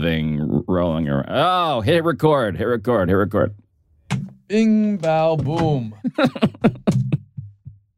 thing rolling around. Oh, hit record, hit record, hit record. Bing, bow, boom.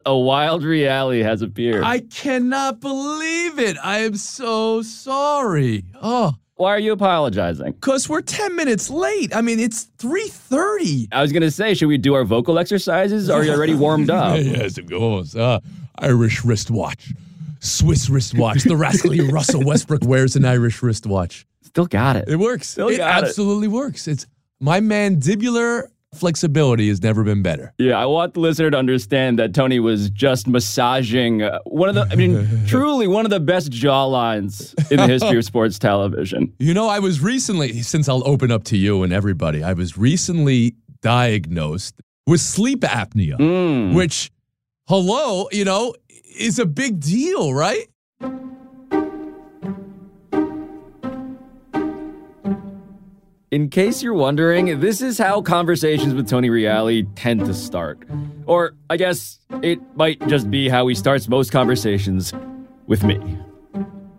A wild reality has appeared. I cannot believe it. I am so sorry. Oh, Why are you apologizing? because we're 10 minutes late. I mean, it's 3.30. I was gonna say, should we do our vocal exercises? Are you already warmed up? yes, of course. Uh, Irish wristwatch. Swiss wristwatch. The rascally Russell Westbrook wears an Irish wristwatch. Still got it. It works. Still it got it. absolutely works. It's my mandibular flexibility has never been better. Yeah, I want the listener to understand that Tony was just massaging uh, one of the, I mean, truly one of the best jawlines in the history of sports television. You know, I was recently, since I'll open up to you and everybody, I was recently diagnosed with sleep apnea, Mm. which, hello, you know, is a big deal, right? In case you're wondering, this is how conversations with Tony Reale tend to start. Or I guess it might just be how he starts most conversations with me.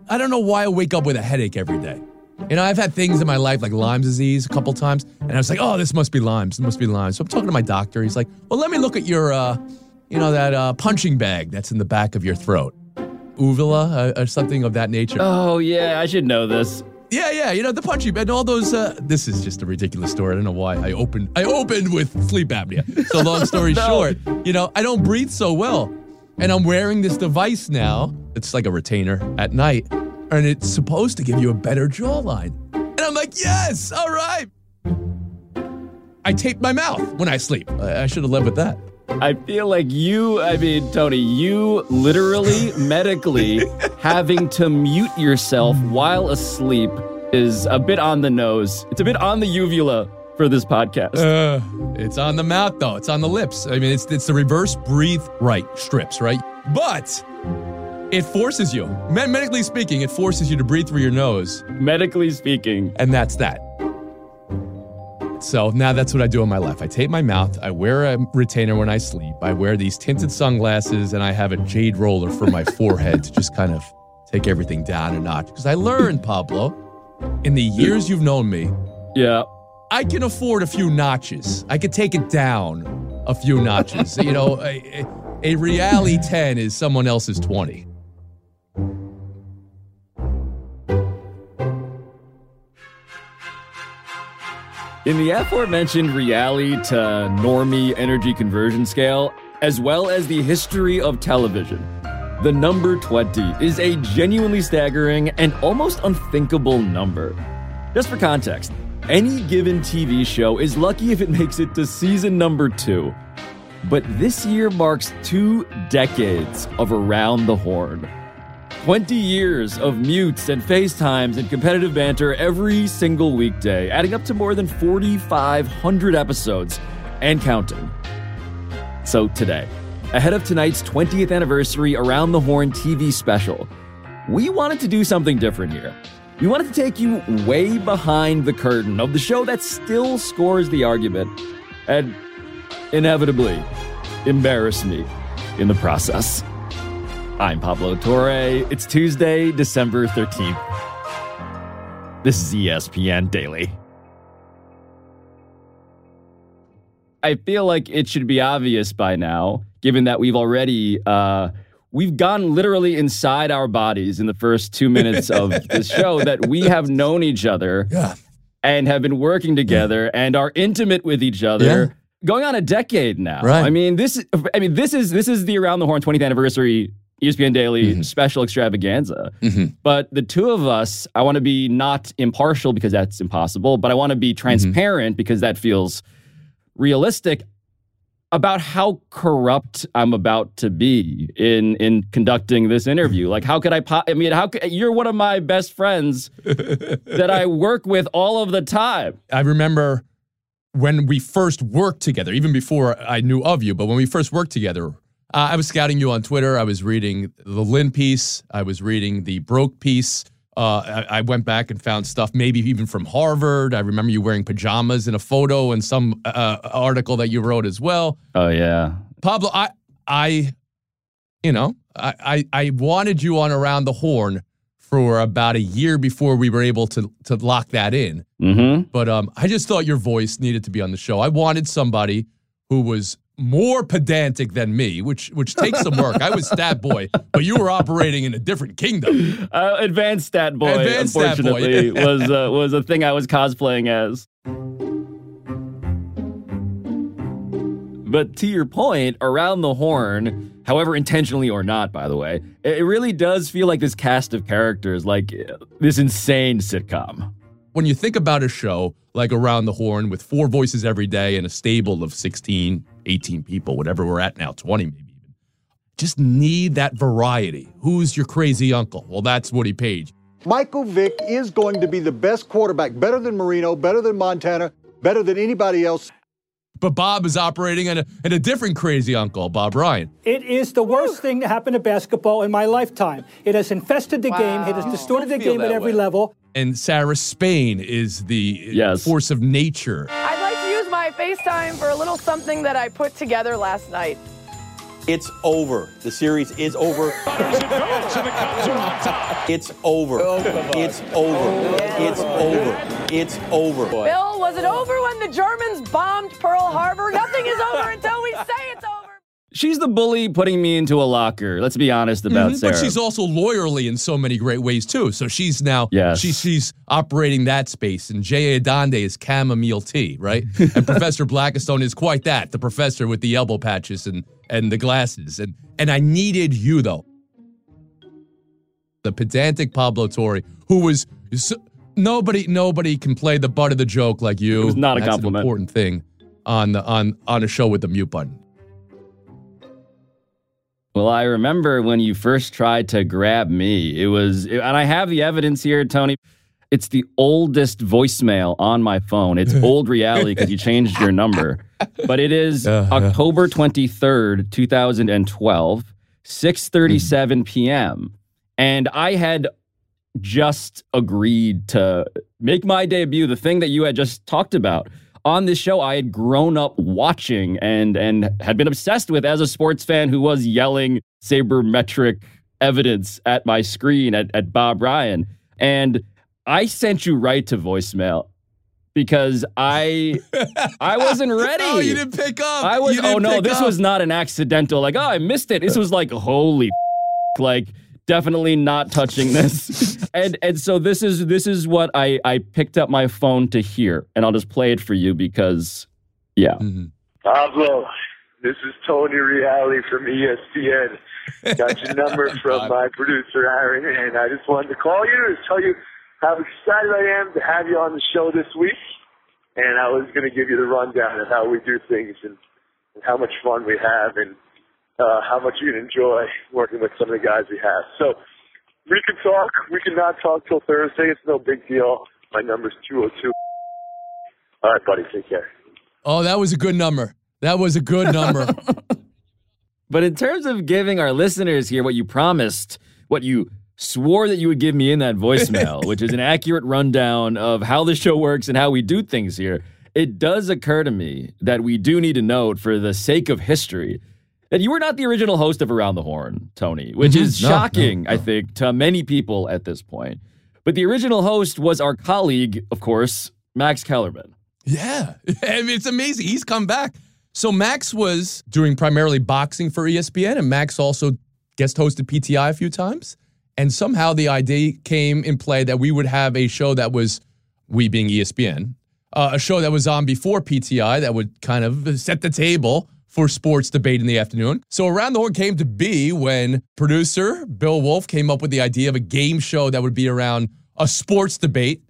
I don't know why I wake up with a headache every day. You know, I've had things in my life like Lyme's disease a couple times, and I was like, oh, this must be Lyme's. This must be Lyme's. So I'm talking to my doctor. He's like, well, let me look at your, uh, you know, that uh, punching bag that's in the back of your throat. Uvula uh, or something of that nature. Oh, yeah, I should know this. Yeah, yeah, you know the punchy bed and all those. Uh, this is just a ridiculous story. I don't know why I opened. I opened with sleep apnea. So long story No. short, you know I don't breathe so well, and I'm wearing this device now. It's like a retainer at night, and it's supposed to give you a better jawline. And I'm like, yes, all right. I tape my mouth when I sleep. I, I should have led with that. I feel like you, I mean, Tony, you literally, medically, having to mute yourself while asleep is a bit on the nose. It's a bit on the uvula for this podcast. Uh, it's on the mouth though. It's on the lips. I mean, it's it's the reverse breathe right strips, right? But it forces you, med- medically speaking, it forces you to breathe through your nose, Medically speaking, and that's that. So now that's what I do in my life. I tape my mouth. I wear a retainer when I sleep. I wear these tinted sunglasses, and I have a jade roller for my forehead to just kind of take everything down a notch. Because I learned, Pablo, in the years you've known me, yeah. I can afford a few notches. I could take it down a few notches. you know, a, a, a Reale 10 is someone else's 20. In the aforementioned reality to normie energy conversion scale, as well as the history of television, the number 20 is a genuinely staggering and almost unthinkable number. Just for context, any given TV show is lucky if it makes it to season number two. But this year marks two decades of Around the Horn. 20 years of mutes and FaceTimes and competitive banter every single weekday, adding up to more than 4,500 episodes and counting. So, today, ahead of tonight's 20th anniversary Around the Horn TV special, we wanted to do something different here. We wanted to take you way behind the curtain of the show that still scores the argument and inevitably embarrass me in the process. I'm Pablo Torre. It's Tuesday, December 13th. This is ESPN Daily. I feel like it should be obvious by now, given that we've already uh, we've gone literally inside our bodies in the first two minutes of the show that we have known each other Yeah. and have been working together and are intimate with each other Yeah. going on a decade now. Right. I mean, this I mean, this is this is the Around the Horn 20th anniversary ESPN Daily Mm-hmm. special extravaganza. But the two of us, I want to be not impartial because that's impossible, but I want to be Mm-hmm. transparent because that feels realistic about how corrupt I'm about to be in in conducting this interview. Like, how could I? Po- I mean, how could, you're one of my best friends that I work with all of the time. I remember when we first worked together, even before I knew of you, but when we first worked together, uh, I was scouting you on Twitter. I was reading the Lin piece. I was reading the Broke piece. Uh, I, I went back and found stuff, maybe even from Harvard. I remember you wearing pajamas in a photo and some uh, article that you wrote as well. Oh yeah, Pablo, I, I, you know, I, I, I wanted you on around the horn for about a year before we were able to to lock that in. Mm-hmm. But um, I just thought your voice needed to be on the show. I wanted somebody who was more pedantic than me, which which takes some work. I was stat boy, but you were operating in a different kingdom. Uh, advanced stat boy, Advanced stat boy. unfortunately, was uh, was a thing I was cosplaying as. But to your point, around the horn, however intentionally or not, by the way, it it really does feel like this cast of characters, like uh, this insane sitcom. When you think about a show like Around the Horn with four voices every day and a stable of 16, 18 people, whatever we're at now, 20 maybe even, just need that variety. Who's your crazy uncle? Well, that's Woody Paige. Michael Vick is going to be the best quarterback, better than Marino, better than Montana, better than anybody else. But Bob is operating in a, in a different crazy uncle, Bob Ryan. It is the worst thing to happen to basketball in my lifetime. It has infested the game. It has distorted the game at every way. level. And Sarah Spain is the uh, Yes. force of nature. I'd like to use my FaceTime for a little something that I put together last night. It's over. The series is over. It's over. Oh, it's over. It's over. It's over. Bill, was it over when the Germans bombed Pearl Harbor? Nothing is over until we say it's over. She's the bully putting me into a locker. Let's be honest about Mhm, Sarah. But she's also lawyerly in so many great ways too. So she's now Yes. she, she's operating that space. And J.A. Adande is chamomile tea, right? and Professor Blackistone is quite that, the professor with the elbow patches and and the glasses. And and I needed you though. The pedantic Pablo Torre, who was so, nobody nobody can play the butt of the joke like you. It was not a That's compliment. An important thing on the on on a show with the mute button. Well, I remember when you first tried to grab me. It was, and I have the evidence here, Tony. It's the oldest voicemail on my phone. It's old reality because you changed your number. But it is uh-huh. October 23rd, 2012, 6:37 p.m. And I had just agreed to make my debut, the thing that you had just talked about. On this show, I had grown up watching and and had been obsessed with as a sports fan who was yelling sabermetric evidence at my screen at, at Bob Ryan. And I sent you right to voicemail because I I wasn't ready. Oh, you didn't pick up. I was. Oh no, this up. was not an accidental. Like, oh, I missed it. This was like, holy, like, definitely not touching this. and and so this is this is what I I picked up my phone to hear, and I'll just play it for you because, yeah. Mhm. Pablo, this is Tony Reale from ESPN. Got your number from my producer Aaron, and I just wanted to call you to tell you how excited I am to have you on the show this week. And I was going to give you the rundown of how we do things and, and how much fun we have and uh, how much you can enjoy working with some of the guys we have. So we can talk. We can not talk till Thursday. It's no big deal. My number's 202. All right, buddy. Take care. Oh, that was a good number. That was a good number. But in terms of giving our listeners here what you promised, what you swore that you would give me in that voicemail, which is an accurate rundown of how the show works and how we do things here, it does occur to me that we do need to note, for the sake of history, that you were not the original host of Around the Horn, Tony, which Mhm. is No, shocking, no, I think, to many people at this point. But the original host was our colleague, of course, Max Kellerman. yeah. I mean, it's amazing. He's come back. So Max was doing primarily boxing for ESPN, and Max also guest hosted PTI a few times. And somehow the idea came in play that we would have a show that was, we being ESPN, uh, a show that was on before PTI that would kind of set the table for sports debate in the afternoon. So Around the Horn came to be when producer Bill Wolff came up with the idea of a game show that would be around a sports debate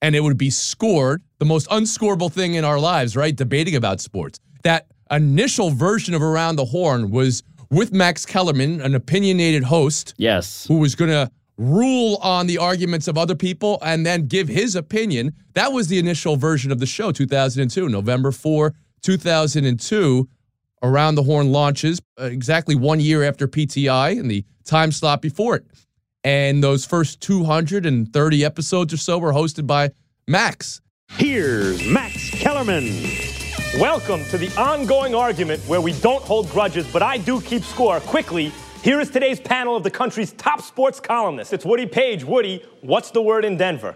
and it would be scored, the most unscorable thing in our lives, right? Debating about sports. That initial version of Around the Horn was with Max Kellerman, an opinionated host Yes. who was going to rule on the arguments of other people and then give his opinion. That was the initial version of the show, 2002, November 4, 2002. Around the Horn launches uh, exactly one year after PTI and the time slot before it. And those first 230 episodes or so were hosted by Max. Here's Max Kellerman. Welcome to the ongoing argument where we don't hold grudges, but I do keep score. Quickly, Here is today's panel of the country's top sports columnists. It's Woody Paige. Woody, what's the word in Denver?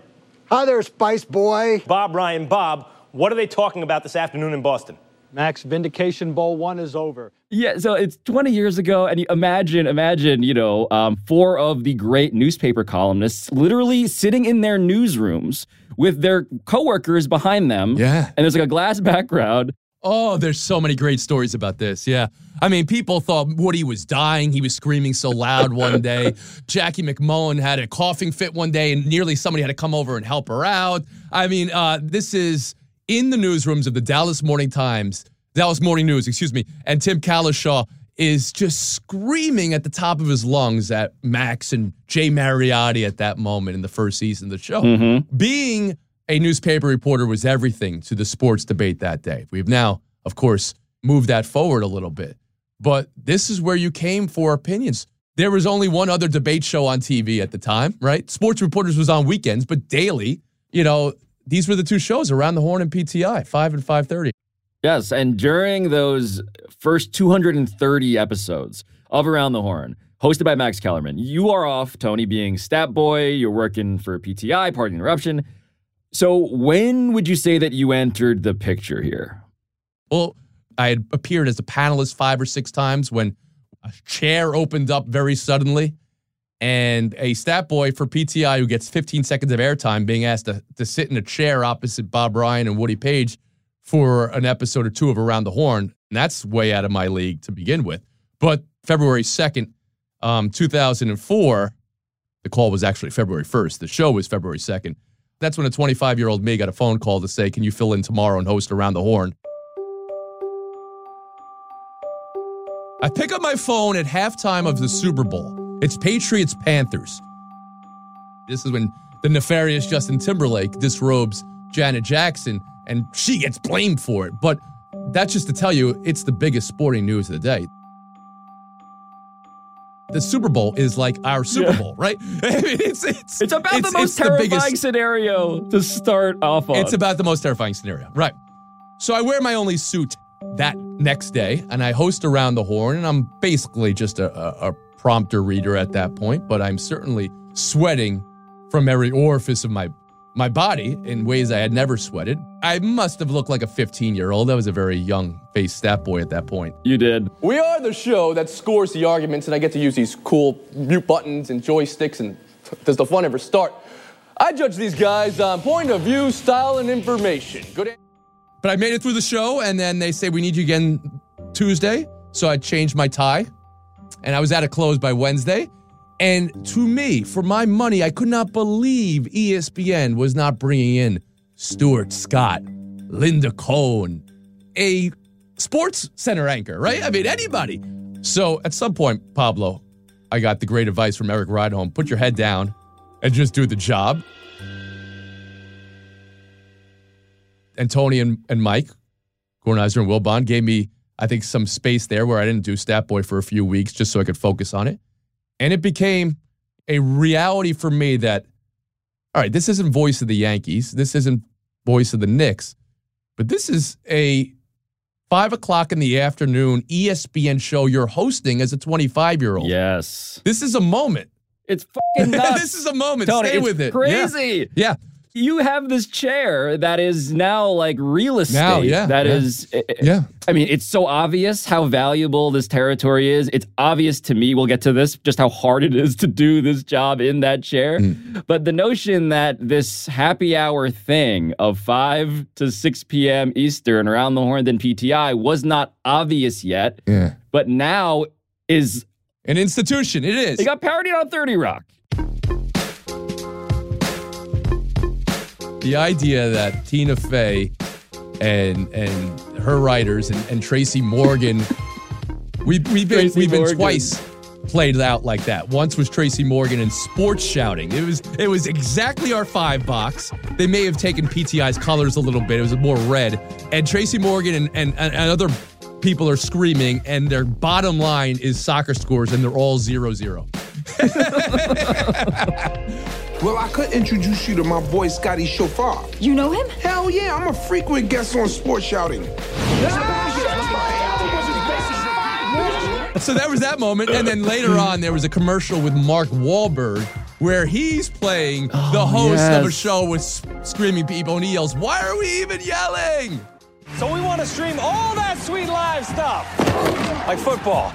Hi there, Spice Boy. Bob Ryan. Bob, what are they talking about this afternoon in Boston? Max, Vindication Bowl one is over. Yeah, so it's 20 years ago, and you imagine, imagine, you know, um, four of the great newspaper columnists literally sitting in their newsrooms with their coworkers behind them. Yeah. And there's like a glass background. Oh, there's so many great stories about this. Yeah. I mean, people thought Woody was dying. He was screaming so loud one day. Jackie MacMullan had a coughing fit one day, and nearly somebody had to come over and help her out. I mean, uh, this is in the newsrooms of the Dallas Morning Times, Dallas Morning News, excuse me, and Tim Cowlishaw is just screaming at the top of his lungs at Max and Jay Mariotti at that moment in the first season of the show. Mm-hmm. Being a newspaper reporter was everything to the sports debate that day. We've now, of course, moved that forward a little bit. But this is where you came for opinions. There was only one other debate show on TV at the time, right? Sports Reporters was on weekends, but daily, you know, these were the two shows around the horn and PTI, 5 and 5:30. Yes, and during those first 230 episodes of Around the Horn, hosted by Max Kellerman, you are off, Tony, being stat boy. You're working for PTI, Party Interruption. So when would you say that you entered the picture here? Well, I had appeared as a panelist five or six times when a chair opened up very suddenly, and a stat boy for PTI who gets 15 seconds of airtime being asked to, to sit in a chair opposite Bob Ryan and Woody Paige for an episode or two of Around the Horn. And that's way out of my league to begin with. But February 2nd, um, 2004, the call was actually February 1st. The show was February 2nd. That's when a 25 year old me got a phone call to say, Can you fill in tomorrow and host Around the Horn? I pick up my phone at halftime of the Super Bowl. It's Patriots Panthers. This is when the nefarious Justin Timberlake disrobes Janet Jackson and she gets blamed for it. But that's just to tell you, it's the biggest sporting news of the day. The Super Bowl is like our Super Yeah. Bowl, right? I mean, it's, it's, It's about it's- the most it's the terrifying biggest- scenario to start off on. it's about the most terrifying scenario. Right. So I wear my only suit that next day and I host around the horn and I'm basically just a, a, a prompter reader at that point, but I'm certainly sweating from every orifice of my my body in ways I had never sweated. I must have looked like a 15 year old. I was a very young faced stat boy at that point. you did. We are the show that scores the arguments, and I get to use these cool mute buttons and joysticks, and does the fun ever start? I judge these guys on point of view, style, and information. Good. an- But I made it through the show, and then they say we need you again Tuesday. So I changed my tie, and I was at a close by Wednesday. And to me, for my money, I could not believe ESPN was not bringing in Stuart Scott, Linda Cohn, a sports center anchor, right? I mean, anybody. So at some point, Pablo, I got the great advice from Erik Rydholm put your head down and just do the job. and Tony and, and Mike, Kornheiser and Wilbon gave me, I think, some space there where I didn't do Stat Boy for a few weeks just so I could focus on it. And it became a reality for me that, all right, this isn't voice of the Yankees. This isn't voice of the Knicks, but this is a five o'clock in the afternoon ESPN show you're hosting as a 25 year old. Yes. This is a moment. It's fucking nuts. this is a moment. Tony, Stay with it. Yeah. Crazy. Yeah. You have this chair that is now like real estate. Now, yeah, That yeah. is, eh, Yeah. I mean, it's so obvious how valuable this territory is. It's obvious to me, we'll get to this, just how hard it is to do this job in that chair. Mm. But the notion that this happy hour thing of 5 to 6 p.m. Eastern around the horn than PTI was not obvious yet, Yeah. but now is. An institution. It is. They got parodied on 30 Rock. The idea that Tina Fey and and her writers and, and Tracy Morgan, we, we've been Tracy we've been Morgan. twice played out like that. Once was Tracy Morgan in sports shouting. It was it was exactly our five box. They may have taken PTI's colors a little bit. It was more red. And Tracy Morgan and, and, and other people are screaming, and their bottom line is soccer scores, and they're all zero zero. Well, I could introduce you to my boy Scotty Chauffeur. You know him? Hell yeah, I'm a frequent guest on Sports Shouting. so that was that moment. And then later on, there was a commercial with Mark Wahlberg where he's playing the Oh, host of a show with s- screaming people and he yells, Why are we even yelling? So we want to stream all that sweet live stuff, like football,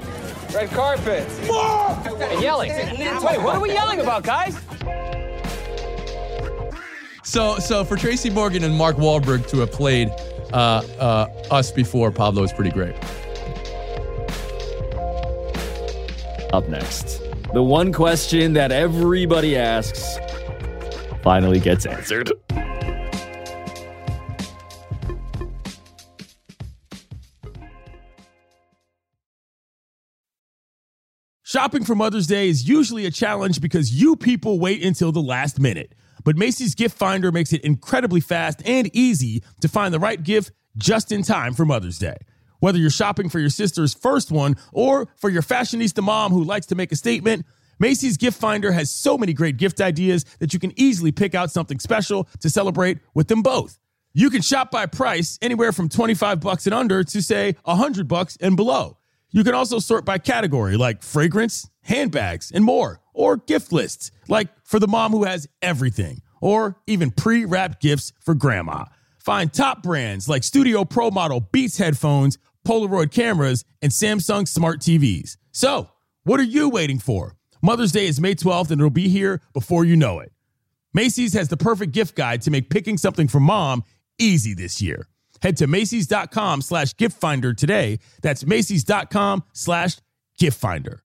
red carpets, and yelling. Wait, what are we yelling about, guys? So, so for Tracy Morgan and Mark Wahlberg to have played uh, uh, us before, Pablo is pretty great. Up next, the one question that everybody asks finally gets answered. Shopping for Mother's Day is usually a challenge because you people wait until the last minute. But Macy's Gift Finder makes it incredibly fast and easy to find the right gift just in time for Mother's Day. Whether you're shopping for your sister's first one or for your fashionista mom who likes to make a statement, Macy's Gift Finder has so many great gift ideas that you can easily pick out something special to celebrate with them both. You can shop by price anywhere from 25 bucks and under to say 100 bucks and below. You can also sort by category like fragrance, handbags, and more, or gift lists like for the mom who has everything, or even pre wrapped gifts for grandma. Find top brands like Studio Pro Model Beats headphones, Polaroid cameras, and Samsung smart TVs. So, what are you waiting for? Mother's Day is May 12th and it'll be here before you know it. Macy's has the perfect gift guide to make picking something for mom easy this year. Head to Macy's.com slash gift finder today. That's Macy's.com slash gift finder.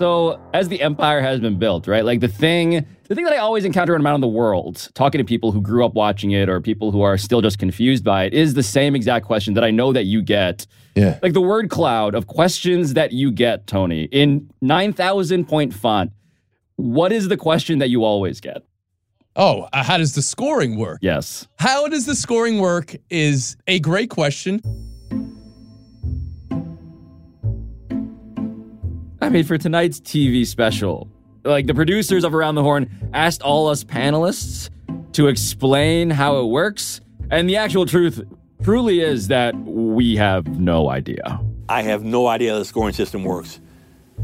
So, as the empire has been built, right? Like the thing, the thing that I always encounter when I'm out in the world, talking to people who grew up watching it or people who are still just confused by it, is the same exact question that I know that you get. Yeah. Like the word cloud of questions that you get, Tony, in 9,000 point font. What is the question that you always get? Oh, uh, how does the scoring work? Yes. How does the scoring work is a great question. I mean, for tonight's TV special, like the producers of Around the Horn asked all us panelists to explain how it works. And the actual truth truly is that we have no idea. I have no idea how the scoring system works.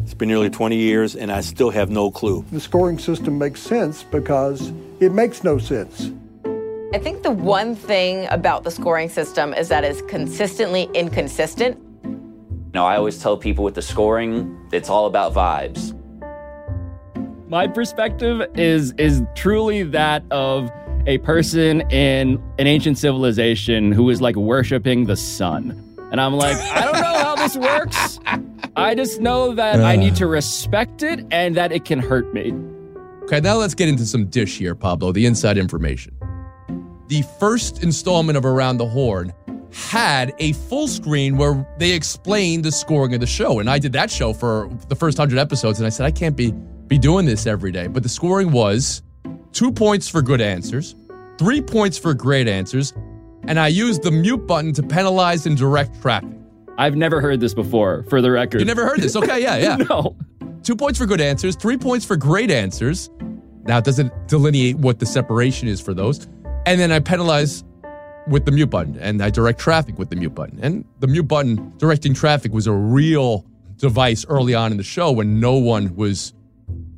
It's been nearly 20 years, and I still have no clue. The scoring system makes sense because it makes no sense. I think the one thing about the scoring system is that it's consistently inconsistent. You know, I always tell people with the scoring, it's all about vibes. My perspective is is truly that of a person in an ancient civilization who is like worshiping the sun. And I'm like, I don't know how this works. I just know that I need to respect it and that it can hurt me. Okay, now let's get into some dish here, Pablo, the inside information. The first installment of Around the Horn had a full screen where they explained the scoring of the show. And I did that show for the first 100 episodes, and I said, I can't be, be doing this every day. But the scoring was two points for good answers, three points for great answers, and I used the mute button to penalize and direct traffic. I've never heard this before, for the record. You never heard this? Okay, yeah, yeah. no. Two points for good answers, three points for great answers. Now, it doesn't delineate what the separation is for those. And then I penalize with the mute button and I direct traffic with the mute button. And the mute button directing traffic was a real device early on in the show when no one was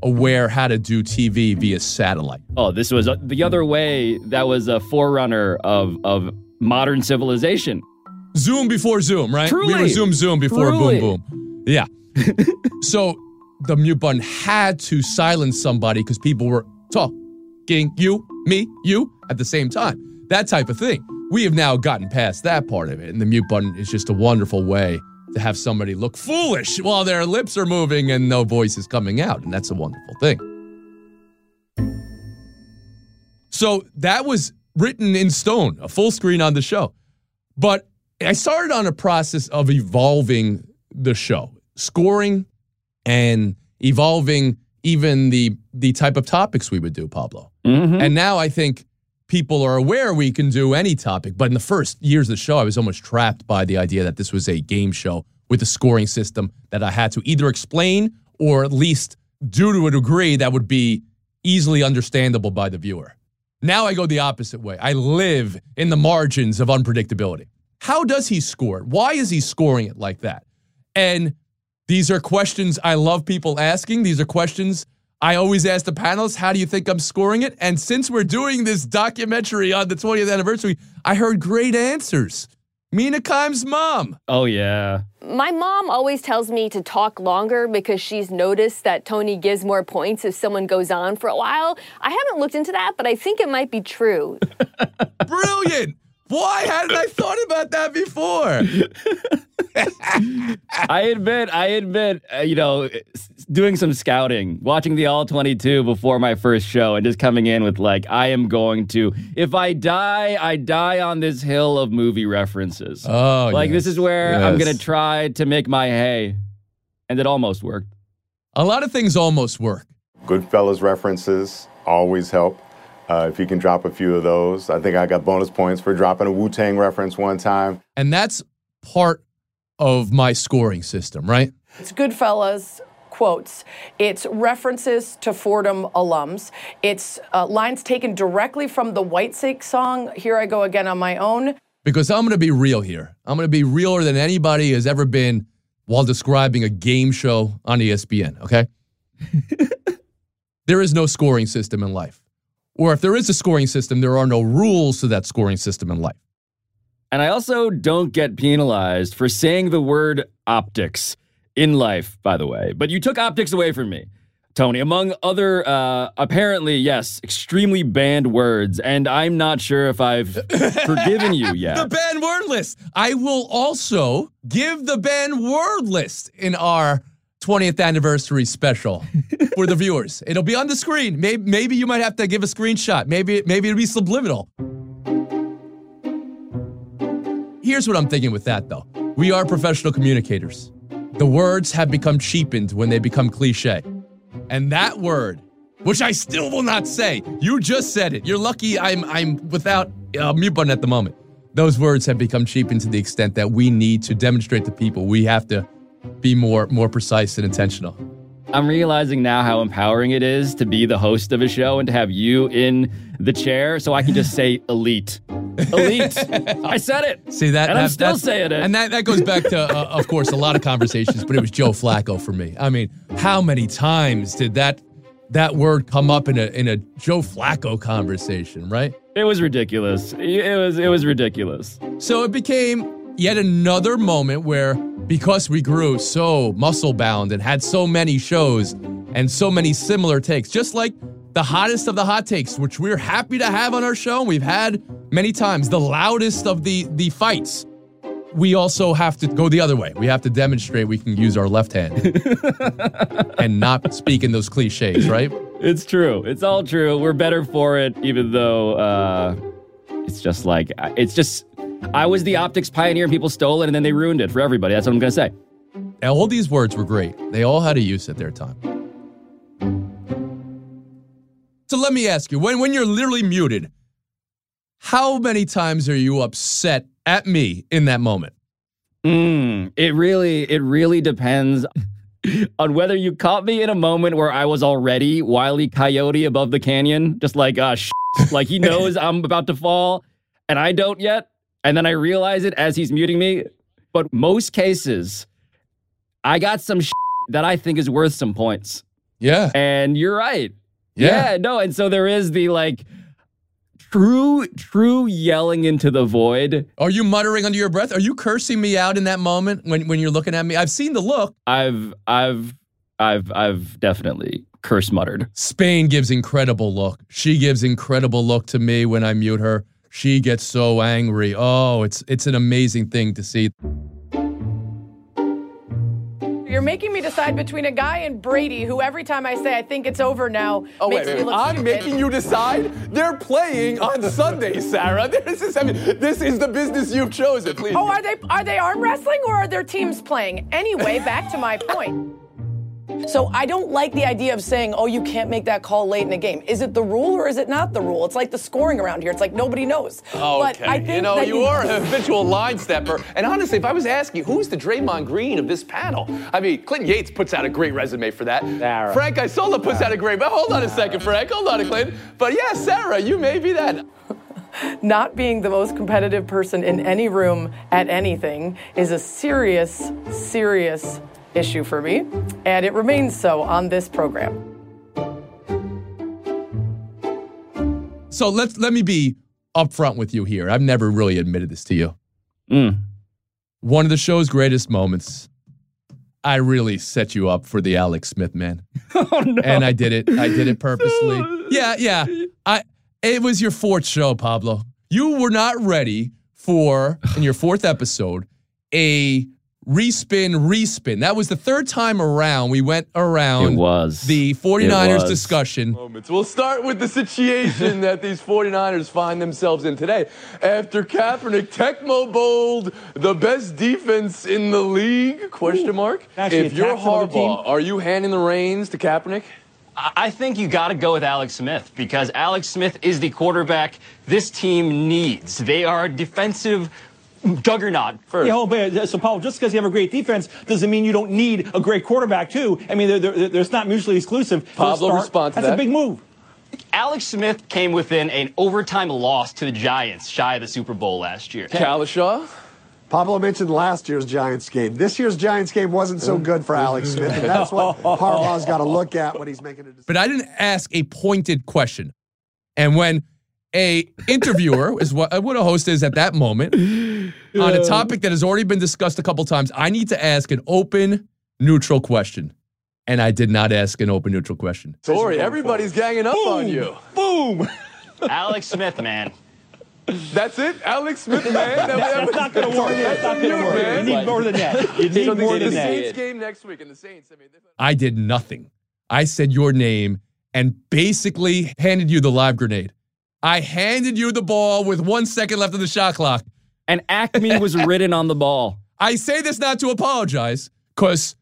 aware how to do TV via satellite. Oh, this was uh, the other way. That was a forerunner of of modern civilization. Zoom before Zoom, right? Truly. We were Zoom Zoom before Truly. Boom Boom. Yeah. so the mute button had to silence somebody because people were talking, you, me, you, at the same time. That type of thing. We have now gotten past that part of it, and the mute button is just a wonderful way to have somebody look foolish while their lips are moving and no voice is coming out, and that's a wonderful thing. So that was written in stone, a full screen on the show. But I started on a process of evolving the show, scoring and evolving even the the type of topics we would do, Pablo. Mm-hmm. And now I think people are aware we can do any topic. But in the first years of the show, I was almost trapped by the idea that this was a game show with a scoring system that I had to either explain or at least do to a degree that would be easily understandable by the viewer. Now I go the opposite way. I live in the margins of unpredictability. How does he score? Why is he scoring it like that? And these are questions I love people asking. These are questions I always ask the panelists, how do you think I'm scoring it? And since we're doing this documentary on the 20th anniversary, I heard great answers. Mina Kimes' mom. Oh, yeah. My mom always tells me to talk longer because she's noticed that Tony gives more points if someone goes on for a while. I haven't looked into that, but I think it might be true. Brilliant. Why hadn't I thought about that before? I admit, I admit, uh, you know, doing some scouting, watching the All 22 before my first show, and just coming in with, like, I am going to, if I die, I die on this hill of movie references. Oh, like, this is where I'm going to try to make my hay. And it almost worked. A lot of things almost work. Goodfellas references always help. Uh, if you can drop a few of those, I think I got bonus points for dropping a Wu Tang reference one time. And that's part of my scoring system, right? It's Goodfellas quotes. It's references to Fordham alums. It's uh, lines taken directly from the Whitesnake song, Here I Go Again on My Own. Because I'm going to be real here. I'm going to be realer than anybody has ever been while describing a game show on ESPN, okay? there is no scoring system in life. Or if there is a scoring system, there are no rules to that scoring system in life. And I also don't get penalized for saying the word optics in life, by the way. But you took optics away from me, Tony, among other, uh, apparently, yes, extremely banned words. And I'm not sure if I've forgiven you yet. The banned word list. I will also give the banned word list in our 20th anniversary special for the viewers. It'll be on the screen. Maybe, maybe you might have to give a screenshot. Maybe, maybe it'll be subliminal. Here's what I'm thinking with that, though. We are professional communicators. The words have become cheapened when they become cliche. And that word, which I still will not say, you just said it. You're lucky I'm I'm without a mute button at the moment. Those words have become cheapened to the extent that we need to demonstrate to people we have to be more more precise and intentional. I'm realizing now how empowering it is to be the host of a show and to have you in the chair so I can just say elite. Elite. I said it. See that? And I'm still saying it. And that, that goes back to, uh, of course, a lot of conversations, but it was Joe Flacco for me. I mean, how many times did that that word come up in a in a Joe Flacco conversation, right? It was ridiculous. It was it was ridiculous. So it became yet another moment where, because we grew so muscle bound and had so many shows and so many similar takes, just like the hottest of the hot takes, which we're happy to have on our show, and we've had many times, the loudest of the the fights. We also have to go the other way. We have to demonstrate we can use our left hand and not speak in those cliches, right? It's true. It's all true. We're better for it, even though uh, it's just like it's just. I was the optics pioneer, and people stole it, and then they ruined it for everybody. That's what I'm gonna say. Now, all these words were great. They all had a use at their time. So let me ask you, when when you're literally muted, how many times are you upset at me in that moment? Mm, it really, it really depends on whether you caught me in a moment where I was already wily coyote above the canyon, just like uh, sh- like he knows I'm about to fall, and I don't yet, and then I realize it as he's muting me. But most cases, I got some that I think is worth some points. Yeah, and you're right. Yeah. yeah, no, and so there is the like true, true yelling into the void. Are you muttering under your breath? Are you cursing me out in that moment when, when you're looking at me? I've seen the look. I've I've I've I've definitely curse muttered. Spain gives incredible look. She gives incredible look to me when I mute her. She gets so angry. Oh, it's it's an amazing thing to see. You're making me decide between a guy and Brady, who every time I say I think it's over now Oh, makes wait, me wait. look I'm stupid. making you decide? They're playing on Sunday, Sarah. This is, I mean, this is the business you've chosen, please. Oh, are they are they arm wrestling or are their teams playing? Anyway, back to my point. So I don't like the idea of saying, "Oh, you can't make that call late in a game." Is it the rule or is it not the rule? It's like the scoring around here. It's like nobody knows. But Okay, I think you know, that you are an habitual line stepper. And honestly, if I was asking, who's the Draymond Green of this panel? I mean, Clinton Yates puts out a great resume for that. Sarah. Frank Isola puts out a great, but hold on a second, Frank. Hold on, Clinton. But yeah, Sarah, you may be that. not being the most competitive person in any room at anything is a serious, serious issue for me, and it remains so on this program. So let's let me be upfront with you here. I've never really admitted this to you. Mm. One of the show's greatest moments. I really set you up for the Alex Smith man. Oh, no. And I did it. I did it purposely. Yeah, yeah. I it was your fourth show, Pablo. You were not ready for in your fourth episode a respin respin. That was the third time around we went around It was. the 49ers was. discussion. moments. We'll start with the situation that these 49ers find themselves in today. After Kaepernick Tecmo bowled the best defense in the league? Question mark. If you're attacked some other. Harbaugh, are you handing the reins to Kaepernick? I I think you got to go with Alex Smith because Alex Smith is the quarterback this team needs. They are defensive juggernaut. Yeah, hold but, uh, so Paul, just because you have a great defense doesn't mean you don't need a great quarterback too. I mean, they're, they're, they're it's not mutually exclusive. Pablo, start. respond to That's that. a big move. Alex Smith came within an overtime loss to the Giants, shy of the Super Bowl last year. Cowlishaw? Pablo mentioned last year's Giants game. This year's Giants game wasn't so good for Alex Smith, and that's what Harbaugh's got to look at when he's making a decision. But I didn't ask a pointed question. And when a interviewer is what, what a host is at that moment on a topic that has already been discussed a couple times, I need to ask an open, neutral question. And I did not ask an open, neutral question. Sorry, everybody's ganging up on you. Boom! Alex Smith, man. That's it? Alex Smith, man? That- that's not gonna work. That's not gonna work. You need more than that. You need So the- more the than that. Saints game next week, and the Saints, I mean, I did nothing. I said your name and basically handed you the live grenade. I handed you the ball with one second left of the shot clock. And Acme was written on the ball. I say this not to apologize, because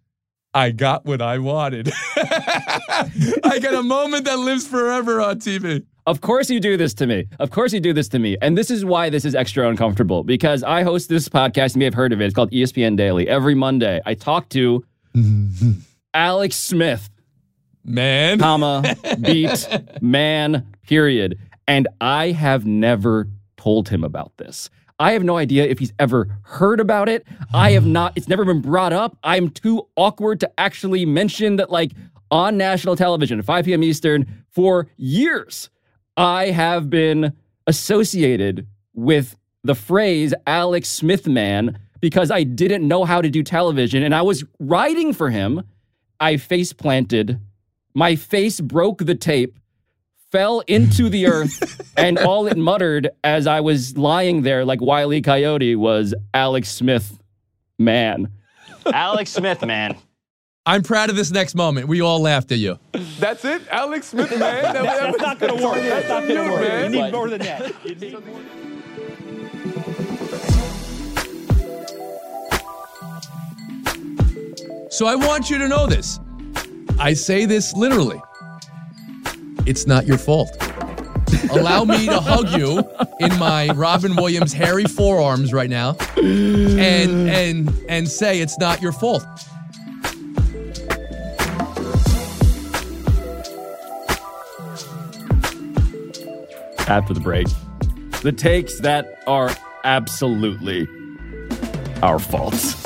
I got what I wanted. I got a moment that lives forever on TV. Of course you do this to me. Of course you do this to me. And this is why this is extra uncomfortable because I host this podcast. You may have heard of it. It's called ESPN Daily. Every Monday, I talk to Alex Smith. Man. Comma, beat, man, period. And I have never told him about this. I have no idea if he's ever heard about it. I have not, it's never been brought up. I'm too awkward to actually mention that, like, on national television, 5 p.m. Eastern, for years, I have been associated with the phrase Alex Smith man because I didn't know how to do television and I was writing for him. I face planted, my face broke the tape, fell into the earth, and all it muttered as I was lying there like Wile E. Coyote was Alex Smith man. Alex Smith, man. I'm proud of this next moment. We all laughed at you. That's it? Alex Smith, man? That- That- that that's not going to work. That's not going to work. man. You need more than that. You need- So I want you to know this. I say this literally. It's not your fault. Allow me to hug you in my Robin Williams hairy forearms right now and and and say it's not your fault. After the break, the takes that are absolutely our faults.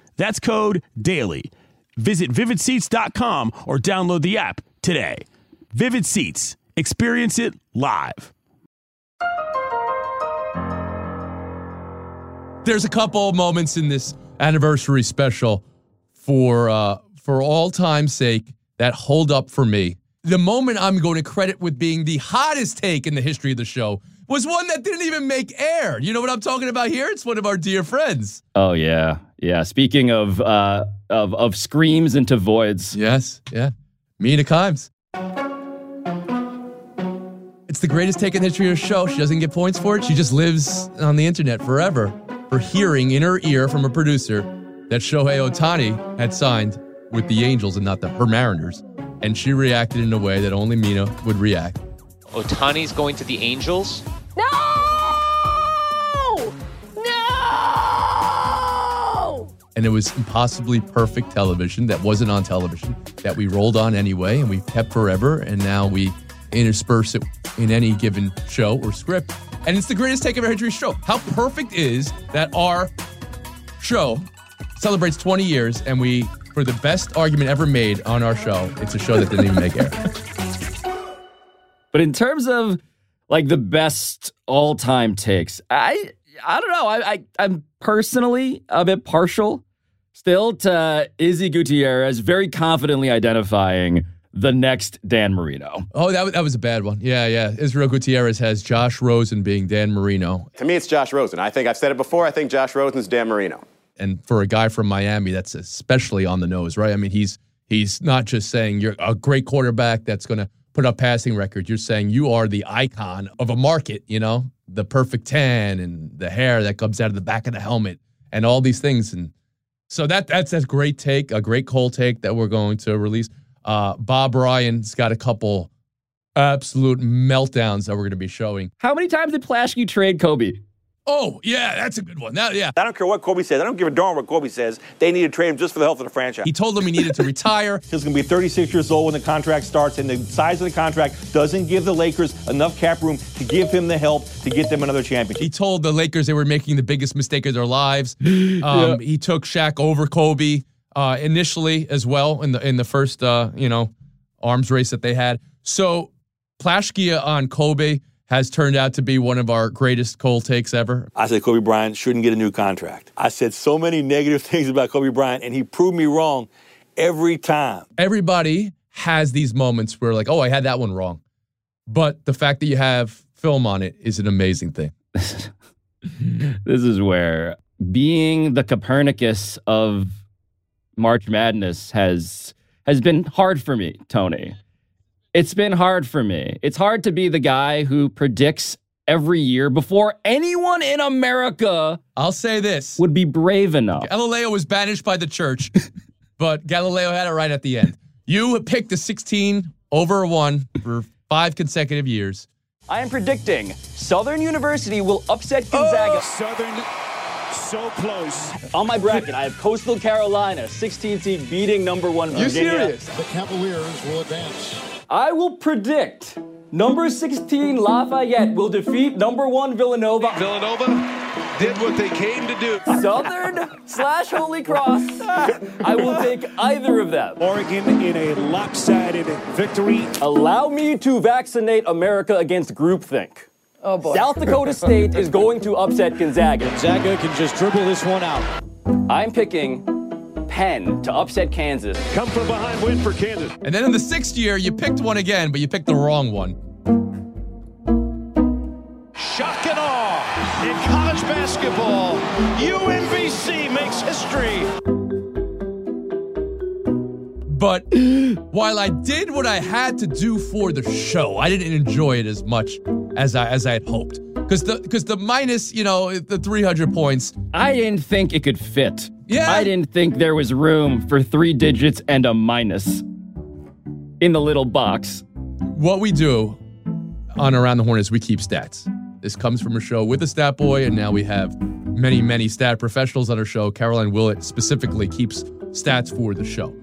That's code DAILY. Visit vividseats.com or download the app today. Vivid Seats. Experience it live. There's a couple moments in this anniversary special for uh, for all time's sake that hold up for me. The moment I'm going to credit with being the hottest take in the history of the show was one that didn't even make air. You know what I'm talking about here? It's one of our dear friends. Oh yeah, yeah. Speaking of uh, of of screams into voids. Yes, yeah. Mina Kimes. It's the greatest take in the history of the show. She doesn't get points for it. She just lives on the internet forever for hearing in her ear from a producer that Shohei Ohtani had signed with the Angels and not the her Mariners. And she reacted in a way that only Mina would react. Ohtani's going to the Angels. And it was impossibly perfect television that wasn't on television that we rolled on anyway and we kept forever. And now we intersperse it in any given show or script. And it's the greatest take of our history show. How perfect is that our show celebrates 20 years and we, for the best argument ever made on our show, it's a show that didn't even make air. But in terms of like the best all time takes, I I don't know. I, I I'm personally a bit partial still to Izzy Gutierrez very confidently identifying the next Dan Marino. Oh, that, was- that was a bad one. Yeah, yeah. Israel Gutierrez has Josh Rosen being Dan Marino. To me, it's Josh Rosen. I think I've said it before. I think Josh Rosen's Dan Marino. And for a guy from Miami, that's especially on the nose, right? I mean, he's he's not just saying you're a great quarterback that's going to put up passing records. You're saying you are the icon of a market, you know, the perfect tan and the hair that comes out of the back of the helmet and all these things. And so that that's a great take, a great cold take that we're going to release. Uh, Bob Ryan's got a couple absolute meltdowns that we're going to be showing. How many times did Plaschke trade Kobe? Oh, yeah, that's a good one. That, yeah. I don't care what Kobe says. I don't give a darn what Kobe says. They need to trade him just for the health of the franchise. He told them he needed to retire. He's going to be 36 years old when the contract starts, and the size of the contract doesn't give the Lakers enough cap room to give him the help to get them another championship. He told the Lakers they were making the biggest mistake of their lives. Um, He took Shaq over Kobe uh, initially as well in the in the first uh, you know arms race that they had. So Plaschke on Kobe has turned out to be one of our greatest cold takes ever. I said Kobe Bryant shouldn't get a new contract. I said so many negative things about Kobe Bryant, and he proved me wrong every time. Everybody has these moments where like, oh, I had that one wrong. But the fact that you have film on it is an amazing thing. This is where being the Copernicus of March Madness has has been hard for me, Tony. It's been hard for me. It's hard to be the guy who predicts every year before anyone in America I'll say this. would be brave enough. Galileo was banished by the church, but Galileo had it right at the end. You picked the 16 over 1 for five consecutive years. I am predicting Southern University will upset Gonzaga. Oh, Southern, so close. On my bracket, I have Coastal Carolina, 16 seed, beating number one You Virginia. serious? The Cavaliers will advance. I will predict number 16 Lafayette will defeat number one Villanova. Villanova did what they came to do. Southern slash Holy Cross. I will take either of them. Oregon in a lopsided victory. Allow me to vaccinate America against groupthink. Oh boy. South Dakota State is going to upset Gonzaga. Gonzaga can just dribble this one out. I'm picking Penn to upset Kansas. Come from behind win for Kansas. And then in the sixth year, you picked one again, but you picked the wrong one. Shock and awe in college basketball. UMBC makes history. But while I did what I had to do for the show, I didn't enjoy it as much as I as I had hoped. Because the because the minus, you know, the 300 points. I didn't think it could fit Yeah. I didn't think there was room for three digits and a minus in the little box. What we do on Around the Horn is we keep stats. This comes from a show with a stat boy, and now we have many, many stat professionals on our show. Caroline Willett specifically keeps stats for the show.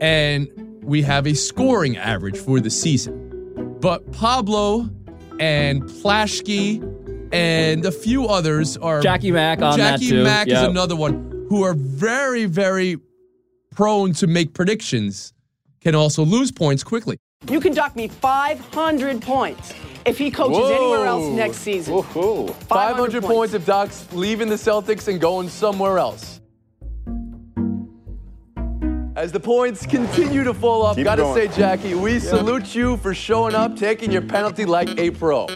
And we have a scoring average for the season. But Pablo and Plaschke and a few others are Jackie Mack on that Jackie too. Mack is another one who are very, very prone to make predictions, can also lose points quickly. You can dock me 500 points if he coaches anywhere else next season. 500 points if Doc's leaving the Celtics and going somewhere else. As the points continue to fall off, Keep gotta going. say, Jackie, we salute you for showing up, taking your penalty like a pro.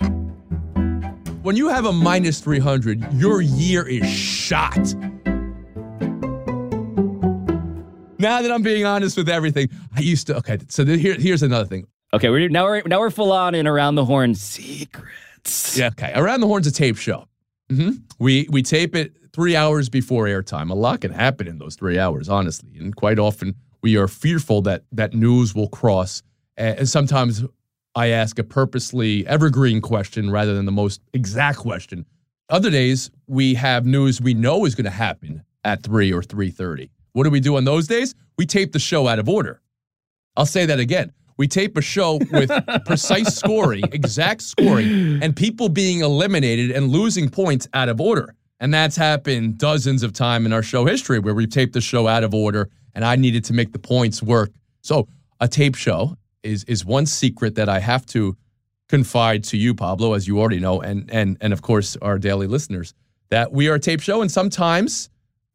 When you have a minus 300, your year is shot. Now that I'm being honest with everything, I used to. Okay, so here, here's another thing. Okay, we're now we're now we're full on in around the horn secrets. Yeah, okay. Around the Horn's a tape show. hmm We we tape it three hours before airtime. A lot can happen in those three hours, honestly, and quite often we are fearful that that news will cross. And sometimes I ask a purposely evergreen question rather than the most exact question. Other days we have news we know is going to happen at three or three thirty. What do we do on those days? We tape the show out of order. I'll say that again. We tape a show with precise scoring, exact scoring, and people being eliminated and losing points out of order. And that's happened dozens of times in our show history where we've taped the show out of order and I needed to make the points work. So a tape show is is one secret that I have to confide to you, Pablo, as you already know, and and and of course our daily listeners, that we are a tape show and sometimes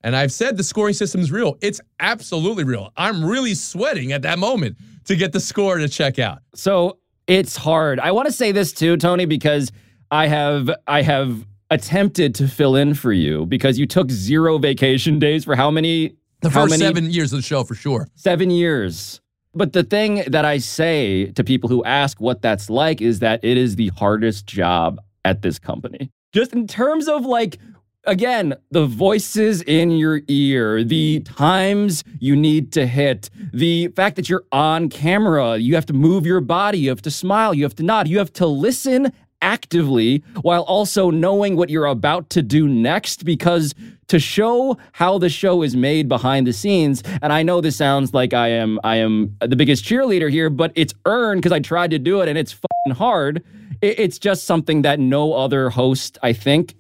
and I've said the scoring system's real. It's absolutely real. I'm really sweating at that moment to get the score to check out. So it's hard. I want to say this too, Tony, because I have I have attempted to fill in for you because you took zero vacation days for how many? The how first many? seven years of the show for sure. Seven years. But the thing that I say to people who ask what that's like is that it is the hardest job at this company. Just in terms of like, again, the voices in your ear, the times you need to hit, the fact that you're on camera, you have to move your body, you have to smile, you have to nod, you have to listen actively while also knowing what you're about to do next because to show how the show is made behind the scenes and I know this sounds like I am I am the biggest cheerleader here but it's earned because I tried to do it and it's hard. It's just something that no other host I think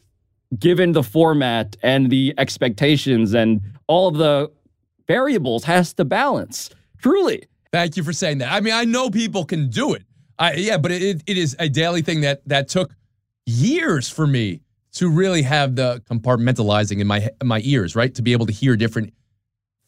given the format and the expectations and all of the variables has to balance truly Thank you for saying that. I mean, I know people can do it. I, yeah, but it, it is a daily thing that that took years for me to really have the compartmentalizing in my in my ears, right? To be able to hear different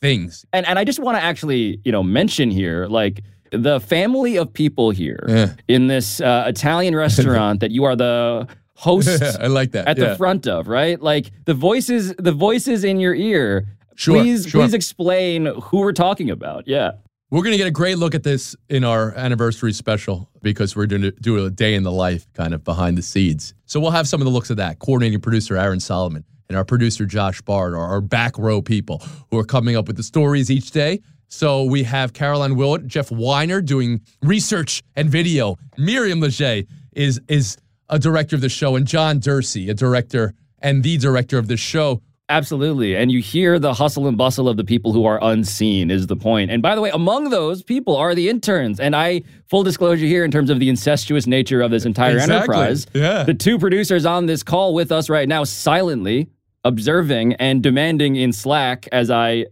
things. And and I just want to actually, you know, mention here like the family of people here in this uh, Italian restaurant that you are the host I like that. at yeah. the front of, right? Like the voices the voices in your ear. Sure, please sure. please explain who we're talking about. Yeah. We're going to get a great look at this in our anniversary special because we're going to do a day in the life kind of behind the scenes. So we'll have some of the looks of that. Coordinating producer Aaron Solomon and our producer Josh Bard are our back row people who are coming up with the stories each day. So we have Caroline Willett, Jeff Weiner doing research and video. Miriam Leger is is a director of the show, and John Dursey, a director and the director of the show. Absolutely. And you hear the hustle and bustle of the people who are unseen, is the point. And by the way, among those people are the interns. And I, full disclosure here, in terms of the incestuous nature of this entire Exactly. enterprise, Yeah. the two producers on this call with us right now, silently observing and demanding in Slack as I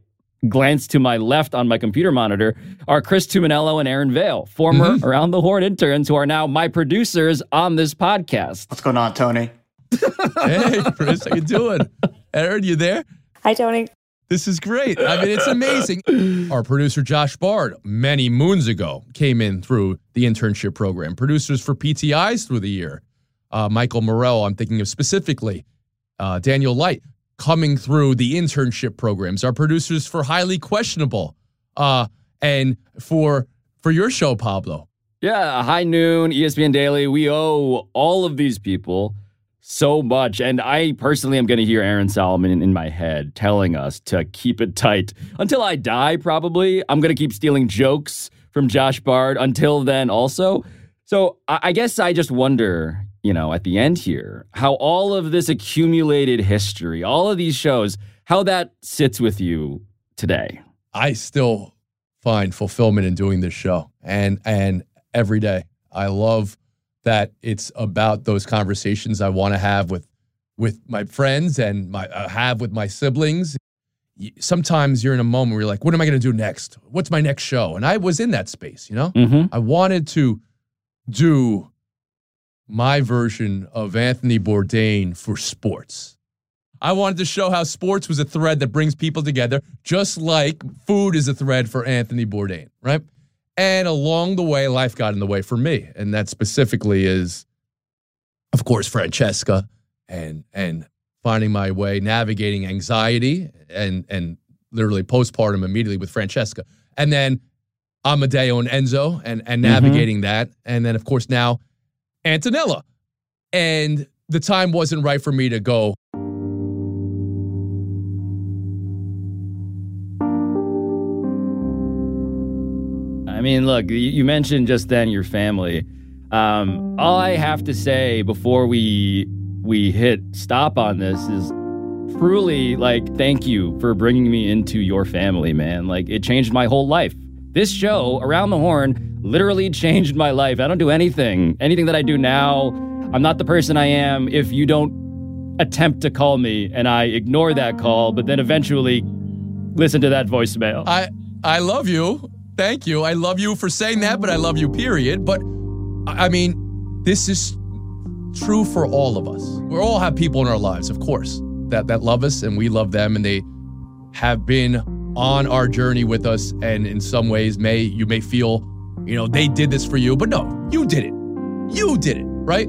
glance to my left on my computer monitor, are Chris Tuminello and Aaron Vale, former Mm-hmm. Around the Horn interns who are now my producers on this podcast. What's going on, Tony? Hey, Chris, how you doing? Aaron, you there? Hi, Tony. This is great. I mean, it's amazing. Our producer, Josh Bard, many moons ago, came in through the internship program. Producers for PTIs through the year. Uh, Michael Morell, I'm thinking of specifically. Uh, Daniel Light, coming through the internship programs. Our producers for Highly Questionable. Uh, and for for your show, Pablo. Yeah, High Noon, ESPN Daily. We owe all of these people so much. And I personally am going to hear Aaron Solomon in, my head telling us to keep it tight until I die, probably. I'm going to keep stealing jokes from Josh Bard until then, also. So I guess I just wonder, you know, at the end here, how all of this accumulated history, all of these shows, how that sits with you today. I still find fulfillment in doing this show and and every day. I love that it's about those conversations I want to have with with my friends and my uh, have with my siblings. Sometimes you're in a moment where you're like, "What am I going to do next? What's my next show?" And I was in that space, you know. Mhm. I wanted to do my version of Anthony Bourdain for sports. I wanted to show how sports was a thread that brings people together, just like food is a thread for Anthony Bourdain, right? And along the way, life got in the way for me. And that specifically is, of course, Francesca and and finding my way, navigating anxiety and and literally postpartum immediately with Francesca. And then Amadeo and Enzo and and mm-hmm. navigating that. And then of course now Antonella. And the time wasn't right for me to go, I mean, look, you- mentioned just then your family. Um, all I have to say before we we hit stop on this is truly like thank you for bringing me into your family, man. Like it changed my whole life. This show, Around the Horn, literally changed my life. I don't do anything, anything that I do now. I'm not the person I am if you don't attempt to call me and I ignore that call, but then eventually listen to that voicemail. I I love you. Thank you. I love you for saying that, but I love you, period. But I mean, this is true for all of us. We all have people in our lives, of course, that, that love us and we love them and they have been on our journey with us. And in some ways, may you may feel, you know, they did this for you, but no, you did it. You did it, right?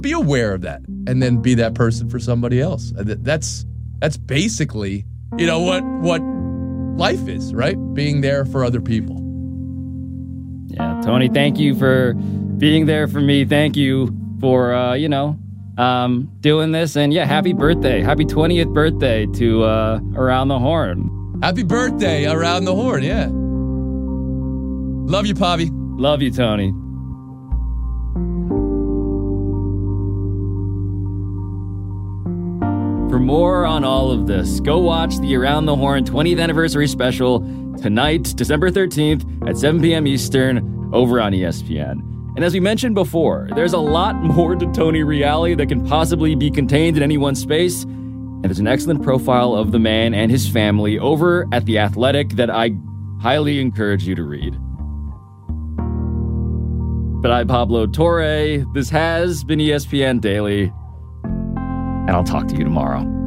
Be aware of that and then be that person for somebody else. That's that's basically, you know, what what life is, right? Being there for other people. Yeah, Tony, thank you for being there for me. Thank you for uh, you know um, doing this, and yeah, happy birthday, happy twentieth birthday to uh, Around the Horn. Happy birthday around the horn, yeah. Love you, Pavi. Love you, Tony. For more on all of this, go watch the Around the Horn 20th anniversary special tonight, December 13th at 7 p.m. Eastern over on ESPN. And as we mentioned before, there's a lot more to Tony Reali that can possibly be contained in any one space. And there's an excellent profile of the man and his family over at The Athletic that I highly encourage you to read. But I'm Pablo Torre. This has been ESPN Daily, and I'll talk to you tomorrow.